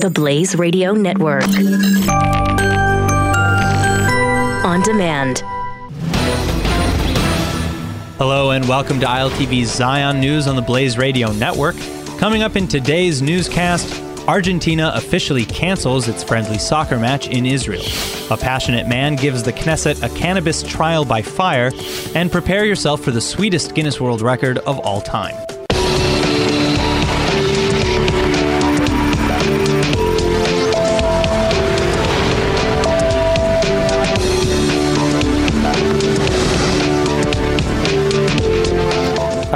The Blaze Radio Network. On demand. Hello and welcome to ILTV's Zion News on the Blaze Radio Network. Coming up in today's newscast, Argentina officially cancels its friendly soccer match in Israel. A passionate man gives the Knesset a cannabis trial by fire, and prepare yourself for the sweetest Guinness World Record of all time.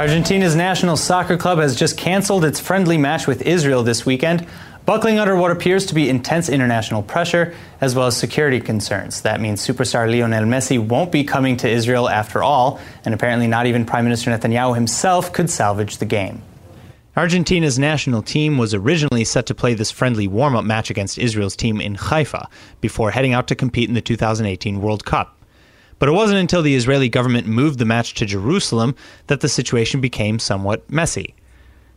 Argentina's national soccer club has just canceled its friendly match with Israel this weekend, buckling under what appears to be intense international pressure as well as security concerns. That means superstar Lionel Messi won't be coming to Israel after all, and apparently not even Prime Minister Netanyahu himself could salvage the game. Argentina's national team was originally set to play this friendly warm up match against Israel's team in Haifa before heading out to compete in the 2018 World Cup. But it wasn't until the Israeli government moved the match to Jerusalem that the situation became somewhat messy.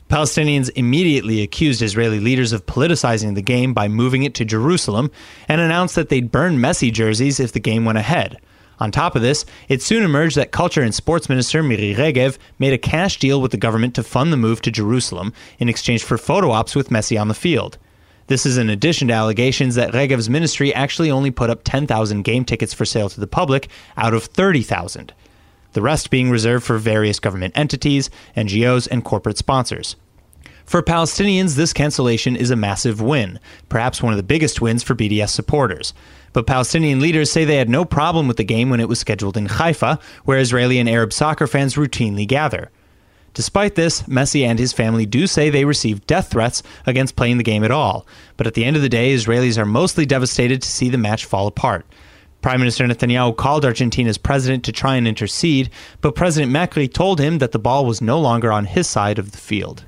Palestinians immediately accused Israeli leaders of politicizing the game by moving it to Jerusalem and announced that they'd burn Messi jerseys if the game went ahead. On top of this, it soon emerged that Culture and Sports Minister Miri Regev made a cash deal with the government to fund the move to Jerusalem in exchange for photo ops with Messi on the field. This is in addition to allegations that Regev's ministry actually only put up 10,000 game tickets for sale to the public out of 30,000, the rest being reserved for various government entities, NGOs, and corporate sponsors. For Palestinians, this cancellation is a massive win, perhaps one of the biggest wins for BDS supporters. But Palestinian leaders say they had no problem with the game when it was scheduled in Haifa, where Israeli and Arab soccer fans routinely gather. Despite this, Messi and his family do say they received death threats against playing the game at all. But at the end of the day, Israelis are mostly devastated to see the match fall apart. Prime Minister Netanyahu called Argentina's president to try and intercede, but President Macri told him that the ball was no longer on his side of the field.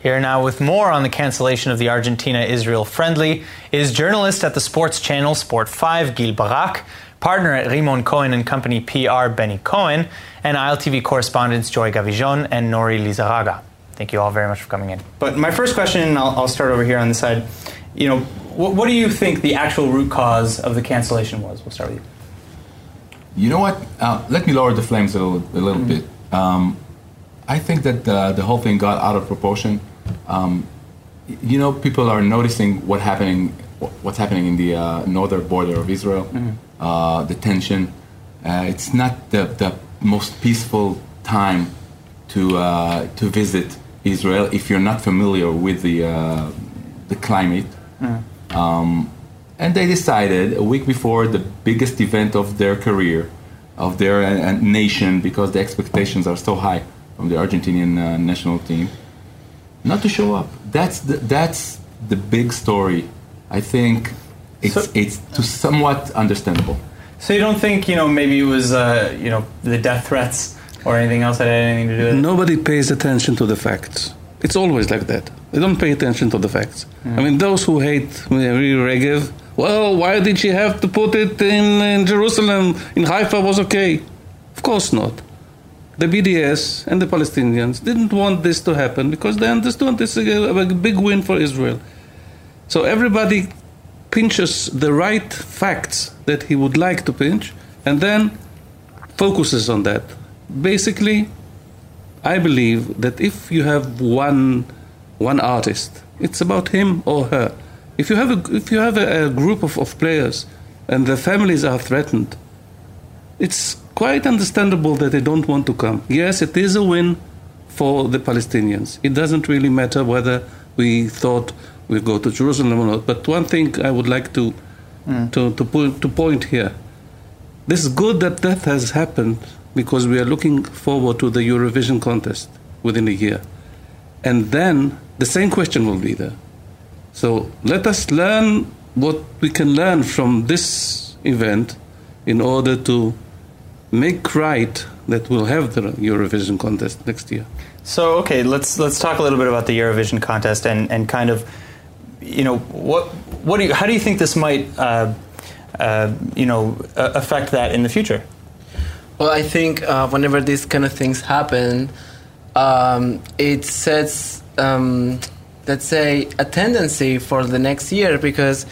Here now with more on the cancellation of the Argentina Israel friendly is journalist at the sports channel Sport 5, Gil Barak partner at Rimon Cohen and Company PR, Benny Cohen, and ILTV correspondents Joy Gavijon and Nori Lizarraga. Thank you all very much for coming in. But my first question, I'll, I'll start over here on the side. You know, what, what, do you think the actual root cause of the cancellation was? We'll start with you. You know what? Uh, let me lower the flames a little, a little mm-hmm. bit. Um, I think that uh, the whole thing got out of proportion. Um, you know, people are noticing what happening, what's happening in the uh, northern border of Israel. Mm-hmm the tension. Uh, it's not the, the most peaceful time to uh, to visit Israel if you're not familiar with the uh, the climate. Mm. Um, and they decided a week before the biggest event of their career, of their uh, nation, because the expectations are so high from the Argentinian uh, national team, not to show up. That's the, that's the big story. I think it's so, it's to somewhat understandable. So you don't think you know maybe it was uh, you know the death threats or anything else that had anything to do with it? Nobody pays attention to the facts. It's always like that. They don't pay attention to the facts. Mm. I mean, those who hate Miri Regev, well, why did she have to put it in, in Jerusalem? In Haifa was okay. Of course not. The BDS and the Palestinians didn't want this to happen because they understood this is a, a big win for Israel. So everybody pinches the right facts that he would like to pinch and then focuses on that. Basically, I believe that if you have one one artist, it's about him or her. If you have a if you have a, a group of, of players and the families are threatened, it's quite understandable that they don't want to come. Yes, it is a win for the Palestinians. It doesn't really matter whether we thought we go to Jerusalem or not. But one thing I would like to mm. to to, point, to point here: this is good that that has happened because we are looking forward to the Eurovision contest within a year, and then the same question will be there. So let us learn what we can learn from this event in order to make right that we'll have the Eurovision contest next year. So okay, let's let's talk a little bit about the Eurovision contest and, and kind of you know, what, what do you, how do you think this might, uh, uh, you know, affect that in the future? Well, I think uh, whenever these kind of things happen, um, it sets um, let's say, a tendency for the next year because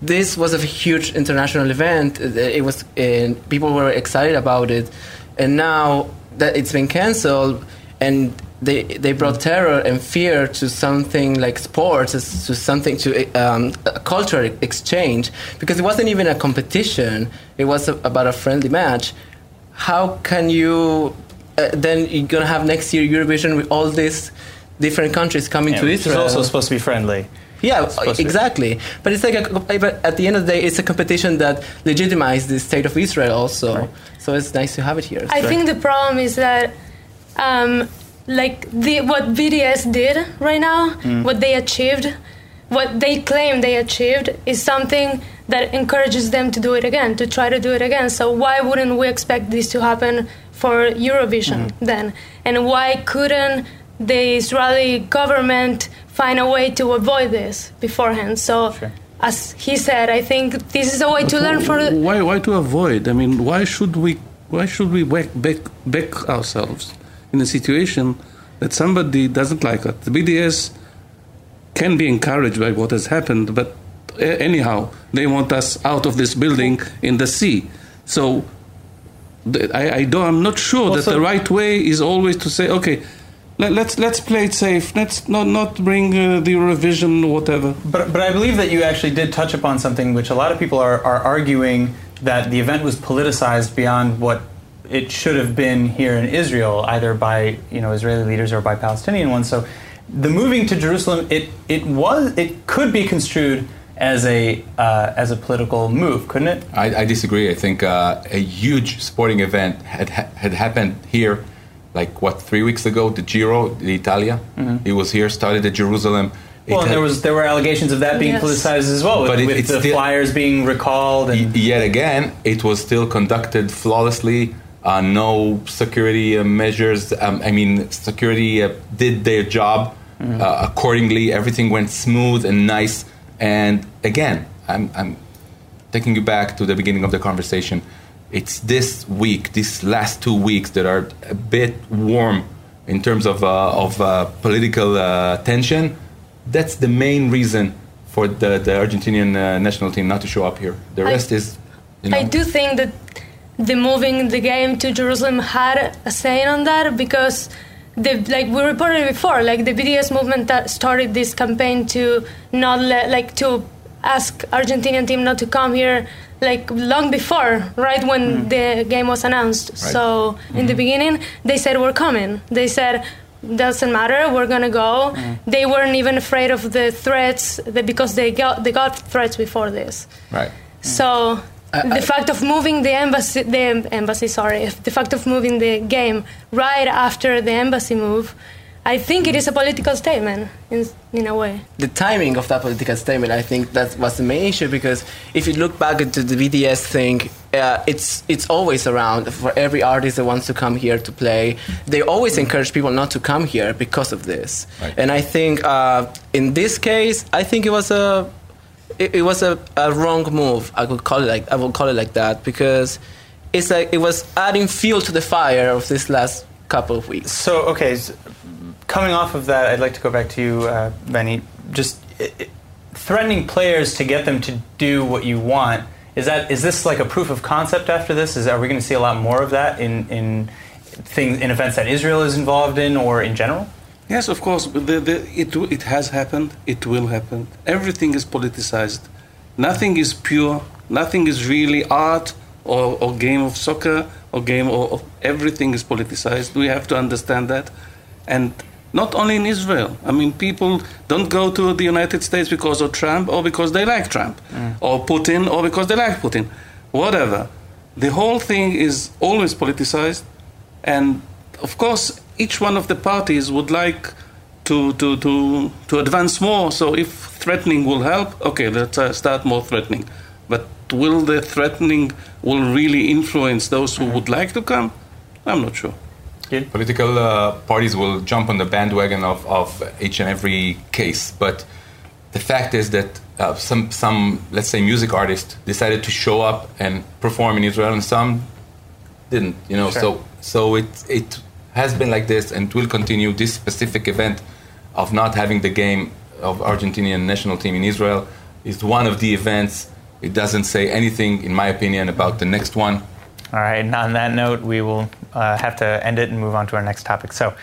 this was a huge international event. It was uh, people were excited about it, and now that it's been canceled, and they they brought terror and fear to something like sports, to something to um, a cultural exchange, because it wasn't even a competition. It was a, about a friendly match. How can you? Uh, then you're gonna have next year Eurovision with all these different countries coming Yeah, to Israel? is Israel. also supposed to be friendly. Yeah, supposed be. exactly. But it's like a, but at the end of the day, it's a competition that legitimizes the state of Israel also. Right. So it's nice to have it here. I think the problem is that, um, like the what BDS did right now, mm. what they achieved, what they claim they achieved, is something that encourages them to do it again, to try to do it again. So why wouldn't we expect this to happen for Eurovision mm-hmm. then? And why couldn't the Israeli government find a way to avoid this beforehand? So. Sure. As he said, I think this is a way to learn for why why to avoid? I mean, why should we why should we back back, back ourselves in a situation that somebody doesn't like us? The BDS can be encouraged by what has happened, but a- anyhow, they want us out of this building in the sea. So th- I, I don't, I'm not sure Well, that the right way is always to say, okay, let, let's let's play it safe. Let's not not bring uh, the Eurovision or whatever. But, but I believe that you actually did touch upon something which a lot of people are, are arguing that the event was politicized beyond what it should have been here in Israel, either by you know Israeli leaders or by Palestinian ones. So the moving to Jerusalem, it, it was it could be construed as a uh, as a political move, couldn't it? I, I disagree. I think uh, a huge sporting event had had happened here, like what three weeks ago. The Giro d'Italia. It was here. Started at Jerusalem. Mm-hmm. Well, had- there was there were allegations of that being Yes. politicized as well, with, But it- with the still- flyers being recalled and yet again, it was still conducted flawlessly. Uh, no security uh, measures. Um, I mean, security uh, did their job uh, accordingly. Everything went smooth and nice. And again, I'm, I'm taking you back to the beginning of the conversation. It's this week, these last two weeks, that are a bit warm in terms of, uh, of uh, political uh, tension. That's the main reason for the, the Argentinian uh, national team not to show up here. The I- rest is, you know, I do think that the moving the game to Jerusalem had a say on that because the like we reported before, like the BDS movement that started this campaign to not let like to ask Argentinian team not to come here like long before, right when mm. the game was announced. So in the mm-hmm. beginning they said we're coming. They said doesn't matter, we're gonna go. Mm. They weren't even afraid of the threats that because they got they got threats before this. right. So I- the fact of moving the embassy, the embassy, sorry, the fact of moving the game right after the embassy move, I think it is a political statement in in a way. the timing of that political statement, I think that was the main issue because if you look back into the BDS thing, uh, it's it's always around for every artist that wants to come here to play. They always encourage people not to come here because of this. Right. And I think uh, in this case, I think it was a it, it was a, a wrong move. I could call it like I will call it like that because it's like it was adding fuel to the fire of this last couple of weeks. So, okay, s- coming off of that, I'd like to go back to you, uh, Benny. Just i i threatening players to get them to do what you want. Is that is this like a proof of concept after this? Is are we going to see a lot more of that in in things in events that Israel is involved in or in general? Yes, of course. but The, the, it, it has happened. It will happen. Everything is politicized. Nothing is pure. Nothing is really art or, or game of soccer or game or, or everything is politicized. We have to understand that, and not only in Israel. I mean, people don't go to the United States because of Trump or because they like Trump, mm. or Putin or because they like Putin. Whatever. The whole thing is always politicized, and of course, each one of the parties would like to, to, to, to advance more. So if threatening will help, okay, let's uh, start more threatening. But will the threatening will really influence those who would like to come? I'm not sure. Political uh, parties will jump on the bandwagon of, of each and every case, but the fact is that uh, some, some, let's say, music artists decided to show up and perform in Israel, and some didn't. You know, Sure. so so it it has been like this, and will continue. This specific event of not having the game of Argentinian national team in Israel. is one of the events. It doesn't say anything, in my opinion, about the next one. All right, and on that note, we will uh, have to end it and move on to our next topic. So,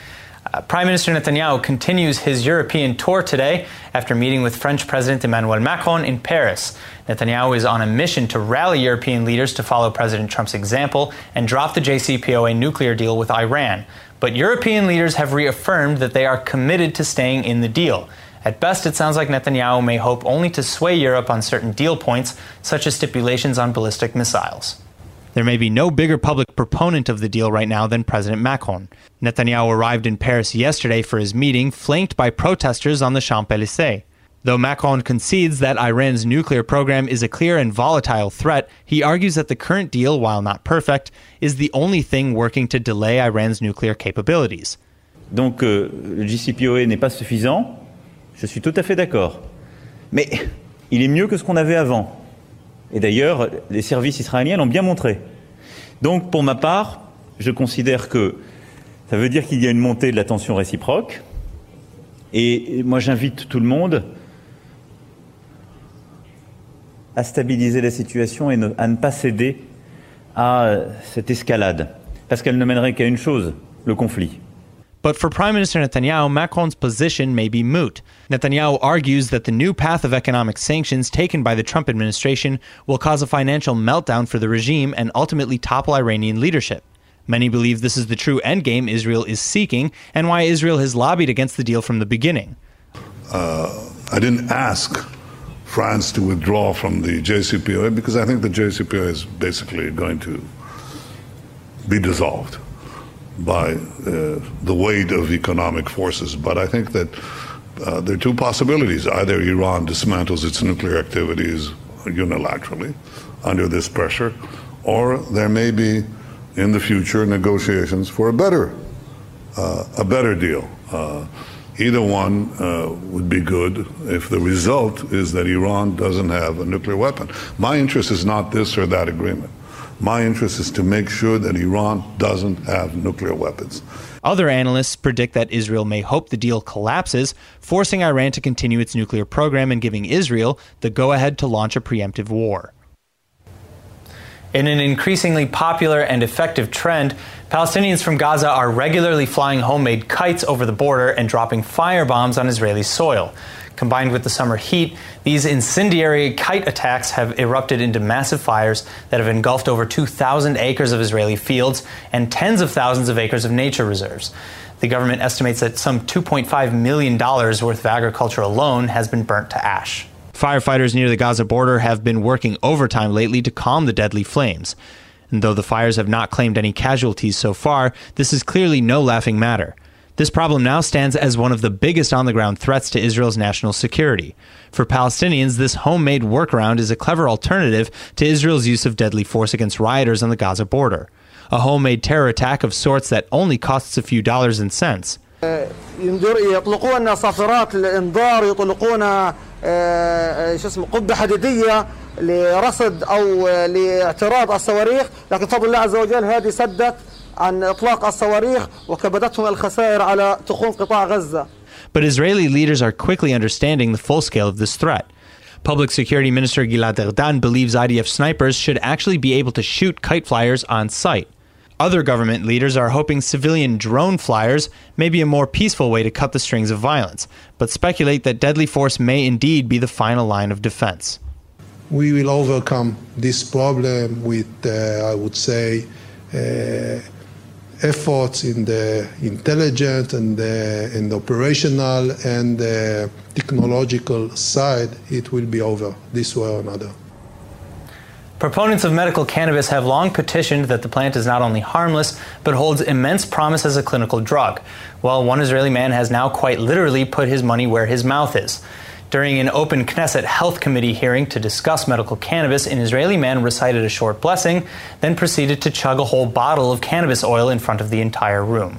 uh, Prime Minister Netanyahu continues his European tour today after meeting with French President Emmanuel Macron in Paris. Netanyahu is on a mission to rally European leaders to follow President Trump's example and drop the JCPOA nuclear deal with Iran. But European leaders have reaffirmed that they are committed to staying in the deal. At best, it sounds like Netanyahu may hope only to sway Europe on certain deal points, such as stipulations on ballistic missiles. There may be no bigger public proponent of the deal right now than President Macron. Netanyahu arrived in Paris yesterday for his meeting, flanked by protesters on the Champs Elysees. Though Macron concedes that Iran's nuclear program is a clear and volatile threat, he argues that the current deal, while not perfect, is the only thing working to delay Iran's nuclear capabilities. Donc euh, le JCPOA n'est pas suffisant, je suis tout à fait d'accord. Mais il est mieux que ce qu'on avait avant. Et d'ailleurs, les services israéliens l'ont bien montré. Donc, pour ma part, je considère que ça veut dire qu'il y a une montée de la tension réciproque. Et moi, j'invite tout le monde à stabiliser la situation et à ne pas céder à cette escalade. Parce qu'elle ne mènerait qu'à une chose, le conflit. But for Prime Minister Netanyahu, Macron's position may be moot. Netanyahu argues that the new path of economic sanctions taken by the Trump administration will cause a financial meltdown for the regime and ultimately topple Iranian leadership. Many believe this is the true endgame Israel is seeking and why Israel has lobbied against the deal from the beginning. Uh, I didn't ask France to withdraw from the JCPOA because I think the JCPOA is basically going to be dissolved by uh, the weight of economic forces. But I think that uh, there are two possibilities. Either Iran dismantles its nuclear activities unilaterally under this pressure, or there may be in the future negotiations for a better, uh, a better deal. Uh, either one uh, would be good if the result is that Iran doesn't have a nuclear weapon. My interest is not this or that agreement. My interest is to make sure that Iran doesn't have nuclear weapons. Other analysts predict that Israel may hope the deal collapses, forcing Iran to continue its nuclear program and giving Israel the go ahead to launch a preemptive war. In an increasingly popular and effective trend, Palestinians from Gaza are regularly flying homemade kites over the border and dropping firebombs on Israeli soil. Combined with the summer heat, these incendiary kite attacks have erupted into massive fires that have engulfed over 2,000 acres of Israeli fields and tens of thousands of acres of nature reserves. The government estimates that some $2.5 million worth of agriculture alone has been burnt to ash. Firefighters near the Gaza border have been working overtime lately to calm the deadly flames. And though the fires have not claimed any casualties so far, this is clearly no laughing matter. This problem now stands as one of the biggest on the ground threats to Israel's national security. For Palestinians, this homemade workaround is a clever alternative to Israel's use of deadly force against rioters on the Gaza border. A homemade terror attack of sorts that only costs a few dollars and cents. يطلقون صافرات الانذار يطلقون شو اسمه قبه حديديه لرصد او لاعتراض الصواريخ لكن بفضل الله عز وجل هذه سدت عن إطلاق الصواريخ وكبدتهم الخسائر على تخوم قطاع But Israeli leaders are quickly understanding the full scale of this threat. Public Security Minister Gilad Erdan believes IDF snipers should actually be able to shoot kite flyers on sight. Other government leaders are hoping civilian drone flyers may be a more peaceful way to cut the strings of violence, but speculate that deadly force may indeed be the final line of defense. We will overcome this problem with, uh, I would say, uh, efforts in the intelligent and the, in the operational and the technological side, it will be over this way or another. Proponents of medical cannabis have long petitioned that the plant is not only harmless, but holds immense promise as a clinical drug. Well, one Israeli man has now quite literally put his money where his mouth is. During an open Knesset Health Committee hearing to discuss medical cannabis, an Israeli man recited a short blessing, then proceeded to chug a whole bottle of cannabis oil in front of the entire room.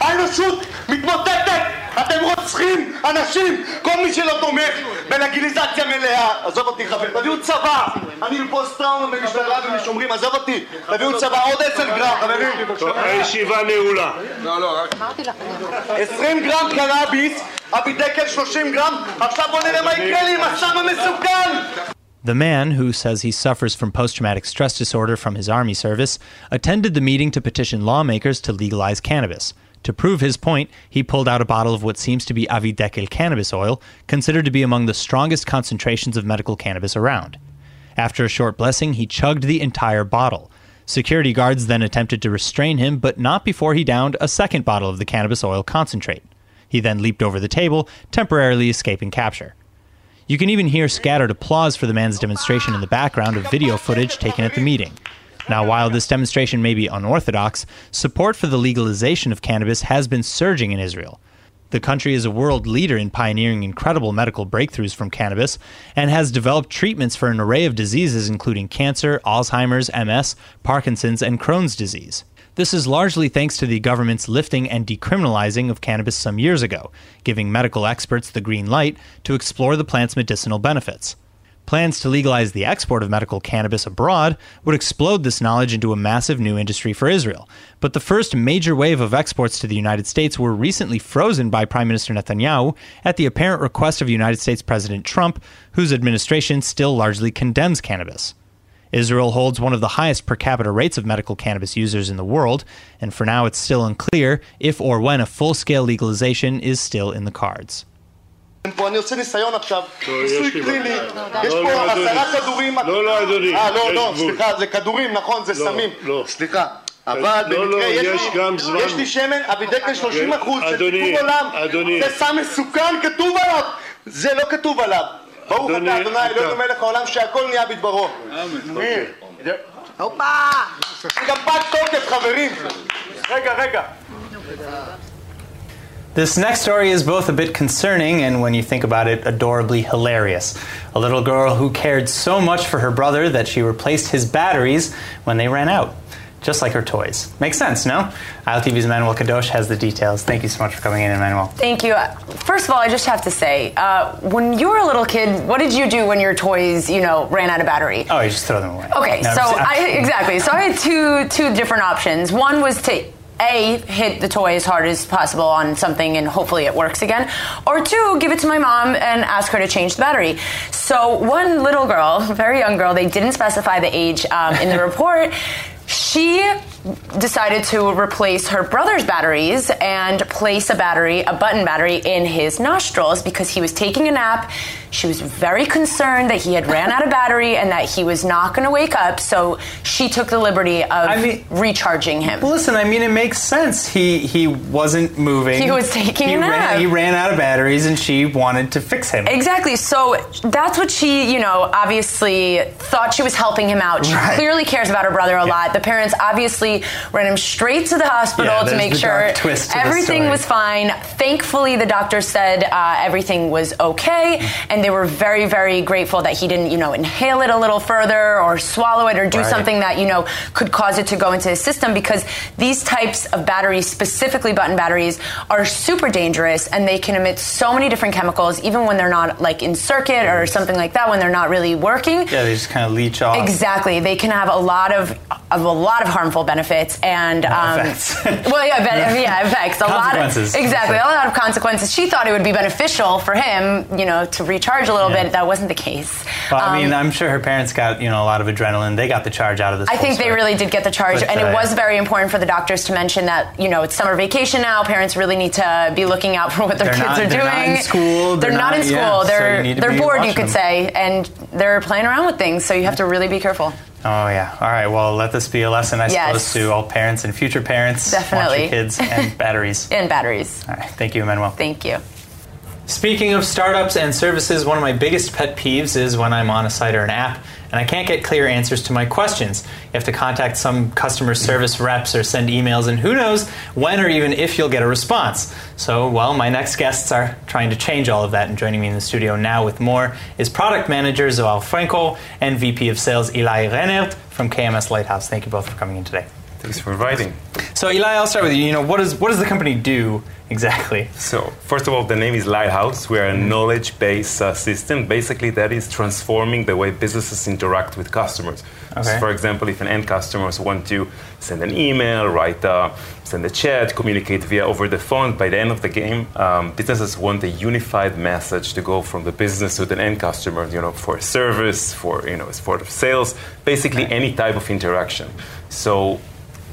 האנושות מתמוטטת! אתם רוצחים אנשים! כל מי שלא תומך בלגליזציה מלאה, עזוב אותי חבר, תביאו צבא, אני פוסט טראומה במשטרה ומשומרים, עזוב אותי, תביאו צבא עוד 10 גרם, חברים. הישיבה נעולה. לא, לא, רק... 20 גרם קנאביס, אבי דקל 30 גרם, עכשיו בוא נראה מה יקרה לי עם הסם המסוכן! The man, who says he suffers from post traumatic stress disorder from his army service, attended the meeting to petition lawmakers to legalize cannabis. To prove his point, he pulled out a bottle of what seems to be Avidekel cannabis oil, considered to be among the strongest concentrations of medical cannabis around. After a short blessing, he chugged the entire bottle. Security guards then attempted to restrain him, but not before he downed a second bottle of the cannabis oil concentrate. He then leaped over the table, temporarily escaping capture. You can even hear scattered applause for the man's demonstration in the background of video footage taken at the meeting. Now, while this demonstration may be unorthodox, support for the legalization of cannabis has been surging in Israel. The country is a world leader in pioneering incredible medical breakthroughs from cannabis and has developed treatments for an array of diseases including cancer, Alzheimer's, MS, Parkinson's, and Crohn's disease. This is largely thanks to the government's lifting and decriminalizing of cannabis some years ago, giving medical experts the green light to explore the plant's medicinal benefits. Plans to legalize the export of medical cannabis abroad would explode this knowledge into a massive new industry for Israel. But the first major wave of exports to the United States were recently frozen by Prime Minister Netanyahu at the apparent request of United States President Trump, whose administration still largely condemns cannabis. Israel holds one of the highest per capita rates of medical cannabis users in the world, and for now it's still unclear if or when a full scale legalization is still in the cards. פה, אני עושה ניסיון עכשיו, ניסוי לי קליני. יש לא, פה לא, אדוני. עשרה כדורים, לא, לא, אדוני, אה, לא, לא. סליחה, זה כדורים, נכון, זה לא, סמים, לא. סליחה, אבל לא, לא, במקרה, יש לי- שמן, אבידקל 30 אחוז, של אדוני, טיפול עולם. זה סם מסוכן, כתוב עליו, זה לא כתוב עליו, ברוך אתה, אדוני, אלוהינו מלך העולם, שהכל נהיה בדברו. ניר, הופה, זה גם פג תוקף, חברים, רגע, רגע. This next story is both a bit concerning and, when you think about it, adorably hilarious. A little girl who cared so much for her brother that she replaced his batteries when they ran out, just like her toys. Makes sense, no? ILTV's Emmanuel Kadosh has the details. Thank you so much for coming in, Emmanuel. Thank you. First of all, I just have to say, uh, when you were a little kid, what did you do when your toys, you know, ran out of battery? Oh, you just throw them away. Okay, No, so I exactly. So I had two two different options. One was to a hit the toy as hard as possible on something and hopefully it works again, or two give it to my mom and ask her to change the battery. So one little girl, very young girl, they didn't specify the age um, in the report. She decided to replace her brother's batteries and place a battery, a button battery, in his nostrils because he was taking a nap. She was very concerned that he had ran out of battery and that he was not going to wake up. So she took the liberty of recharging him. Well, listen, I mean, it makes sense. He he wasn't moving. He was taking he a nap. Ran, he ran out of batteries, and she wanted to fix him. Exactly. So that's what she, you know, obviously thought she was helping him out. She Right. clearly cares about her brother a lot. The parents obviously ran him straight to the hospital Yeah, to make sure to everything was fine. Thankfully, the doctor said uh, everything was okay, and they were very, very grateful that he didn't, you know, inhale it a little further or swallow it or do Right. something that, you know, could cause it to go into his system because these types of batteries, specifically button batteries, are super dangerous and they can emit so many different chemicals, even when they're not like in circuit or something like that, when they're not really working. Yeah, they just kind of leach off. Exactly. They can have a lot of, of a lot of harmful benefits and um, effects. well, yeah, ben- yeah, effects. A lot of Consequences. exactly a lot of consequences. She thought it would be beneficial for him, you know, to recharge a little bit. That wasn't the case. Well, I mean, Um, I'm sure her parents got you know a lot of adrenaline. They got the charge out of this. I think they really did get the charge, But, and uh, it was very important for the doctors to mention that you know it's summer vacation now. Parents really need to be looking out for what their kids not- are they're doing. not in school, They're, they're not, not- in school. yeah, they're to they're bored, you could them. say, and they're playing around with things. So you have to really be careful. Oh yeah. All right. Well, let this be a lesson, I Yes. suppose, to all parents and future parents. Definitely. kids and batteries. And batteries. All right. Thank you, Emmanuel. Thank you. Speaking of startups and services, one of my biggest pet peeves is when I'm on a site or an app and I can't get clear answers to my questions. You have to contact some customer service reps or send emails, and who knows when or even if you'll get a response. So, well, my next guests are trying to change all of that, and joining me in the studio now with more is product manager Zoal Franco and VP of sales Eli Renert from KMS Lighthouse. Thank you both for coming in today. Thanks for inviting. So Eli, I'll start with you. You know, what does what does the company do exactly? So, first of all, the name is Lighthouse. We are a knowledge-based uh, system. Basically, that is transforming the way businesses interact with customers. So, for example, if an end customers want to send an email, write, uh, send a chat, communicate via over the phone, by the end of the game, um, businesses want a unified message to go from the business to the end customer. You know, for service, for you know, for sales, basically any type of interaction. So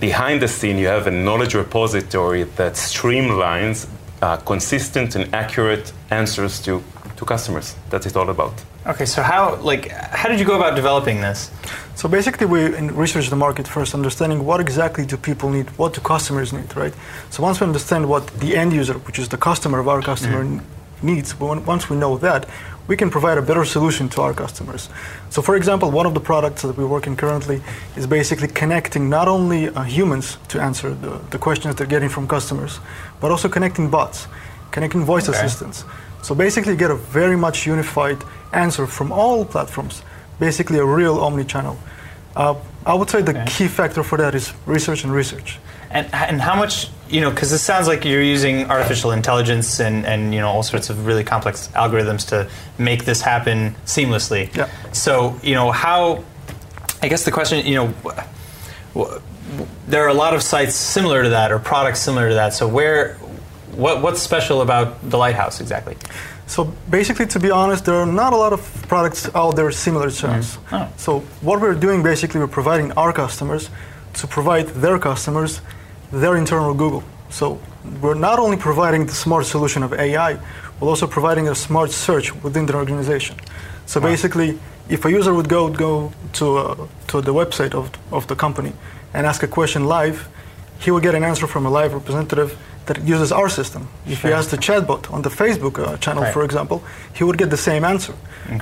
behind the scene, you have a knowledge repository that streamlines uh, consistent and accurate answers to, to customers. That's it all about. Okay, so how like how did you go about developing this? So basically, we in- research the market first, understanding what exactly do people need, what do customers need, right? So once we understand what the end user, which is the customer of our customer, n- needs, when- once we know that, we can provide a better solution to our customers. So, for example, one of the products that we're working currently is basically connecting not only uh, humans to answer the, the questions they're getting from customers, but also connecting bots, connecting voice Okay. assistants. So basically, you get a very much unified answer from all platforms. Basically, a real omni-channel. Uh, I would say the key factor for that is research and research. And and how much you know? Because this sounds like you're using artificial intelligence and and you know all sorts of really complex algorithms to make this happen seamlessly. Yeah. So you know how? I guess the question you know. wh- wh- There are a lot of sites similar to that, or products similar to that. So where, what what's special about the Lighthouse exactly? So basically, to be honest, there are not a lot of products out there similar to us. Mm-hmm. Oh. So what we're doing basically, we're providing our customers to provide their customers their internal Google. So we're not only providing the smart solution of AI, we're also providing a smart search within their organization. So basically, if a user would go go to uh, to the website of, of the company and ask a question live, he will get an answer from a live representative that uses our system. If he Sure. asked the chatbot on the Facebook uh, channel, Right. for example, he would get the same answer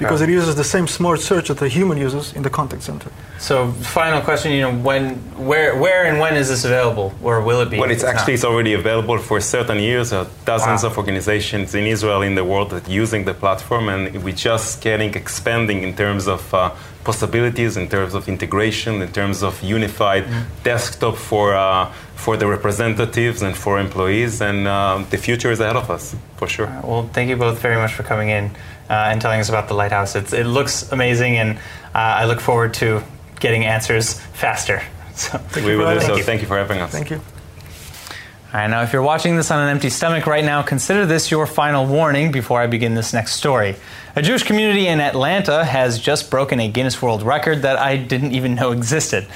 because it uses the same smart search that the human uses in the contact center. So final question, you know, when, where, where, and when is this available, or will it be? Well, it's not? actually it's already available for certain years. Uh, dozens Wow. of organizations in Israel, in the world, that using the platform, and we're just getting expanding in terms of uh, possibilities, in terms of integration, in terms of unified desktop for uh, for the representatives and for employees. And uh, the future is ahead of us, for sure. Well, thank you both very much for coming in uh, and telling us about the lighthouse. It's, it looks amazing, and uh, I look forward to getting answers faster. So, we will do so. you. Thank you for having us. Thank you. All right, now if you're watching this on an empty stomach right now, consider this your final warning before I begin this next story. A Jewish community in Atlanta has just broken a Guinness World Record that I didn't even know existed.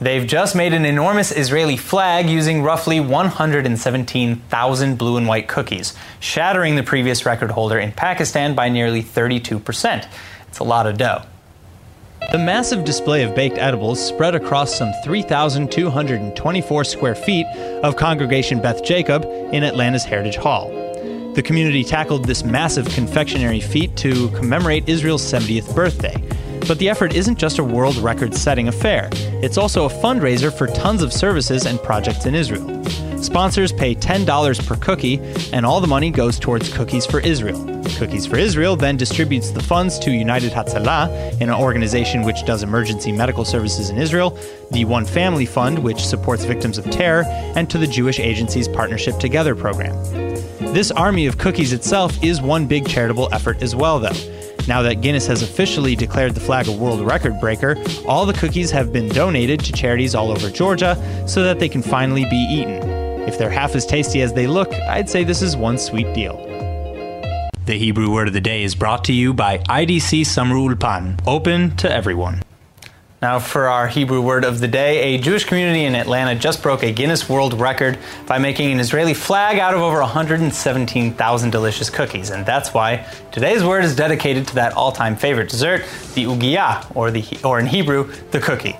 They've just made an enormous Israeli flag using roughly 117,000 blue and white cookies, shattering the previous record holder in Pakistan by nearly 32%. It's a lot of dough. The massive display of baked edibles spread across some 3,224 square feet of Congregation Beth Jacob in Atlanta's Heritage Hall. The community tackled this massive confectionery feat to commemorate Israel's 70th birthday. But the effort isn't just a world record setting affair, it's also a fundraiser for tons of services and projects in Israel. Sponsors pay $10 per cookie, and all the money goes towards Cookies for Israel. Cookies for Israel then distributes the funds to United Hatzalah, an organization which does emergency medical services in Israel, the One Family Fund, which supports victims of terror, and to the Jewish Agency's Partnership Together program. This army of cookies itself is one big charitable effort as well, though. Now that Guinness has officially declared the flag a world record breaker, all the cookies have been donated to charities all over Georgia so that they can finally be eaten. If they're half as tasty as they look, I'd say this is one sweet deal. The Hebrew word of the day is brought to you by IDC Summer Ulpan, open to everyone. Now, for our Hebrew word of the day, a Jewish community in Atlanta just broke a Guinness World Record by making an Israeli flag out of over 117,000 delicious cookies. And that's why today's word is dedicated to that all time favorite dessert, the ugiya, or, the, or in Hebrew, the cookie.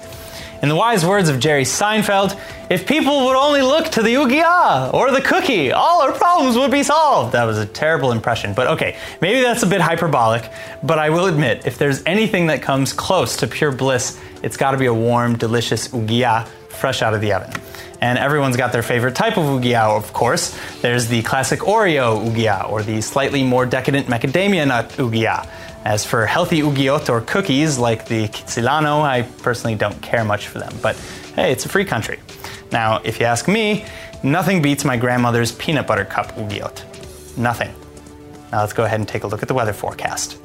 In the wise words of Jerry Seinfeld, if people would only look to the ugiya or the cookie, all our problems would be solved. That was a terrible impression, but okay, maybe that's a bit hyperbolic, but I will admit, if there's anything that comes close to pure bliss, it's gotta be a warm, delicious ugiya fresh out of the oven. And everyone's got their favorite type of ugiya, of course. There's the classic Oreo ugiya, or the slightly more decadent macadamia nut ugiya. As for healthy ugiyot or cookies like the Kitsilano, I personally don't care much for them, but hey, it's a free country. Now, if you ask me, nothing beats my grandmother's peanut butter cup ugiot. Nothing. Now let's go ahead and take a look at the weather forecast.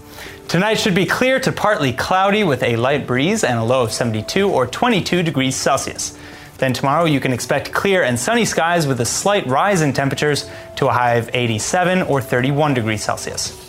Tonight should be clear to partly cloudy with a light breeze and a low of 72 or 22 degrees Celsius. Then tomorrow you can expect clear and sunny skies with a slight rise in temperatures to a high of 87 or 31 degrees Celsius.